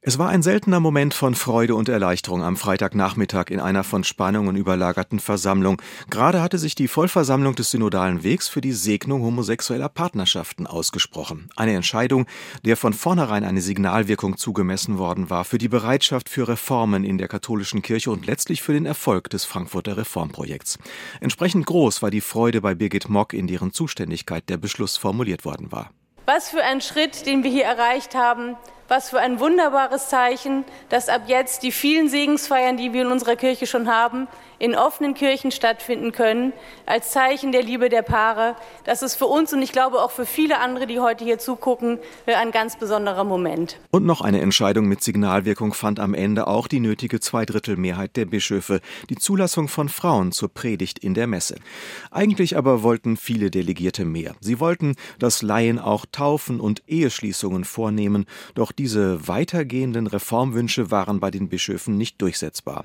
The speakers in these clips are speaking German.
Es war ein seltener Moment von Freude und Erleichterung am Freitagnachmittag in einer von Spannungen überlagerten Versammlung. Gerade hatte sich die Vollversammlung des Synodalen Wegs für die Segnung homosexueller Partnerschaften ausgesprochen. Eine Entscheidung, der von vornherein eine Signalwirkung zugemessen worden war für die Bereitschaft für Reformen in der katholischen Kirche und letztlich für den Erfolg des Frankfurter Reformprojekts. Entsprechend groß war die Freude bei Birgit Mock, in deren Zuständigkeit der Beschluss formuliert worden war. Was für ein Schritt, den wir hier erreicht haben was für ein wunderbares Zeichen, dass ab jetzt die vielen Segensfeiern, die wir in unserer Kirche schon haben, in offenen Kirchen stattfinden können, als Zeichen der Liebe der Paare. Das ist für uns und ich glaube auch für viele andere, die heute hier zugucken, ein ganz besonderer Moment. Und noch eine Entscheidung mit Signalwirkung fand am Ende auch die nötige Zweidrittelmehrheit der Bischöfe, die Zulassung von Frauen zur Predigt in der Messe. Eigentlich aber wollten viele Delegierte mehr. Sie wollten, dass Laien auch Taufen und Eheschließungen vornehmen, doch diese weitergehenden Reformwünsche waren bei den Bischöfen nicht durchsetzbar.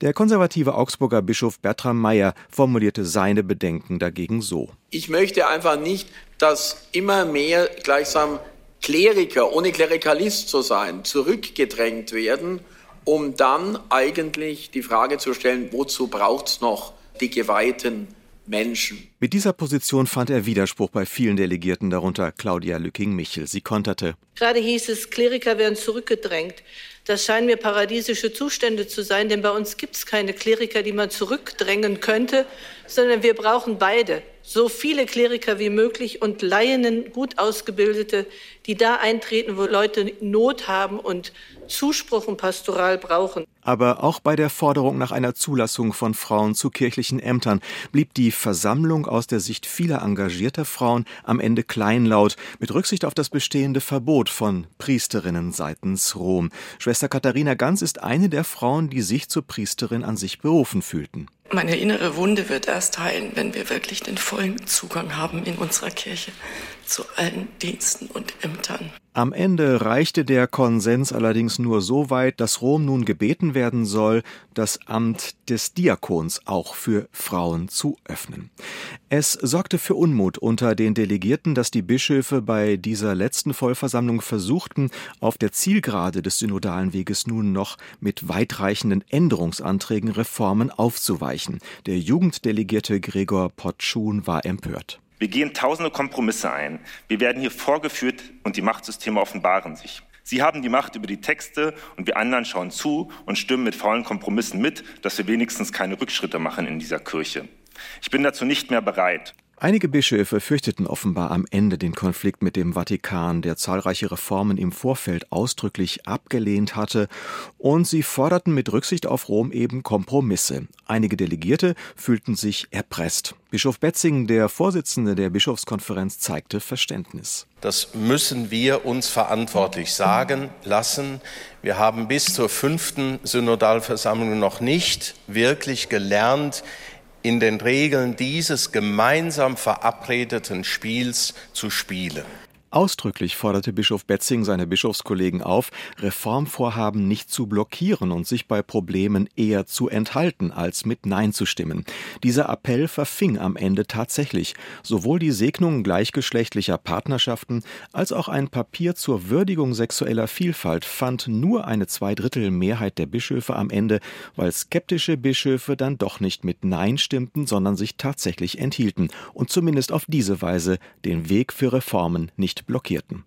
Der konservative Augsburger Bischof Bertram Meyer formulierte seine Bedenken dagegen so. Ich möchte einfach nicht, dass immer mehr gleichsam Kleriker, ohne Klerikalist zu sein, zurückgedrängt werden, um dann eigentlich die Frage zu stellen, wozu braucht es noch die geweihten Menschen. Mit dieser Position fand er Widerspruch bei vielen Delegierten, darunter Claudia Lücking-Michel. Sie konterte. Gerade hieß es, Kleriker werden zurückgedrängt. Das scheinen mir paradiesische Zustände zu sein, denn bei uns gibt es keine Kleriker, die man zurückdrängen könnte, sondern wir brauchen beide. So viele Kleriker wie möglich und Laienen, gut ausgebildete, die da eintreten, wo Leute Not haben und Zuspruch und Pastoral brauchen. Aber auch bei der Forderung nach einer Zulassung von Frauen zu kirchlichen Ämtern blieb die Versammlung aus der Sicht vieler engagierter Frauen am Ende kleinlaut, mit Rücksicht auf das bestehende Verbot von Priesterinnen seitens Rom. Schwester Katharina Ganz ist eine der Frauen, die sich zur Priesterin an sich berufen fühlten. Meine innere Wunde wird erst heilen, wenn wir wirklich den vollen Zugang haben in unserer Kirche zu allen Diensten und Ämtern. Am Ende reichte der Konsens allerdings nur so weit, dass Rom nun gebeten werden soll, das Amt des Diakons auch für Frauen zu öffnen. Es sorgte für Unmut unter den Delegierten, dass die Bischöfe bei dieser letzten Vollversammlung versuchten, auf der Zielgerade des synodalen Weges nun noch mit weitreichenden Änderungsanträgen Reformen aufzuweichen. Der Jugenddelegierte Gregor Potschun war empört. Wir gehen tausende Kompromisse ein. Wir werden hier vorgeführt und die Machtsysteme offenbaren sich. Sie haben die Macht über die Texte und wir anderen schauen zu und stimmen mit faulen Kompromissen mit, dass wir wenigstens keine Rückschritte machen in dieser Kirche. Ich bin dazu nicht mehr bereit. Einige Bischöfe fürchteten offenbar am Ende den Konflikt mit dem Vatikan, der zahlreiche Reformen im Vorfeld ausdrücklich abgelehnt hatte, und sie forderten mit Rücksicht auf Rom eben Kompromisse. Einige Delegierte fühlten sich erpresst. Bischof Betzing, der Vorsitzende der Bischofskonferenz, zeigte Verständnis. Das müssen wir uns verantwortlich sagen lassen. Wir haben bis zur fünften Synodalversammlung noch nicht wirklich gelernt, in den Regeln dieses gemeinsam verabredeten Spiels zu spielen. Ausdrücklich forderte Bischof Betzing seine Bischofskollegen auf, Reformvorhaben nicht zu blockieren und sich bei Problemen eher zu enthalten, als mit Nein zu stimmen. Dieser Appell verfing am Ende tatsächlich. Sowohl die Segnung gleichgeschlechtlicher Partnerschaften als auch ein Papier zur Würdigung sexueller Vielfalt fand nur eine Zweidrittelmehrheit der Bischöfe am Ende, weil skeptische Bischöfe dann doch nicht mit Nein stimmten, sondern sich tatsächlich enthielten und zumindest auf diese Weise den Weg für Reformen nicht blockierten.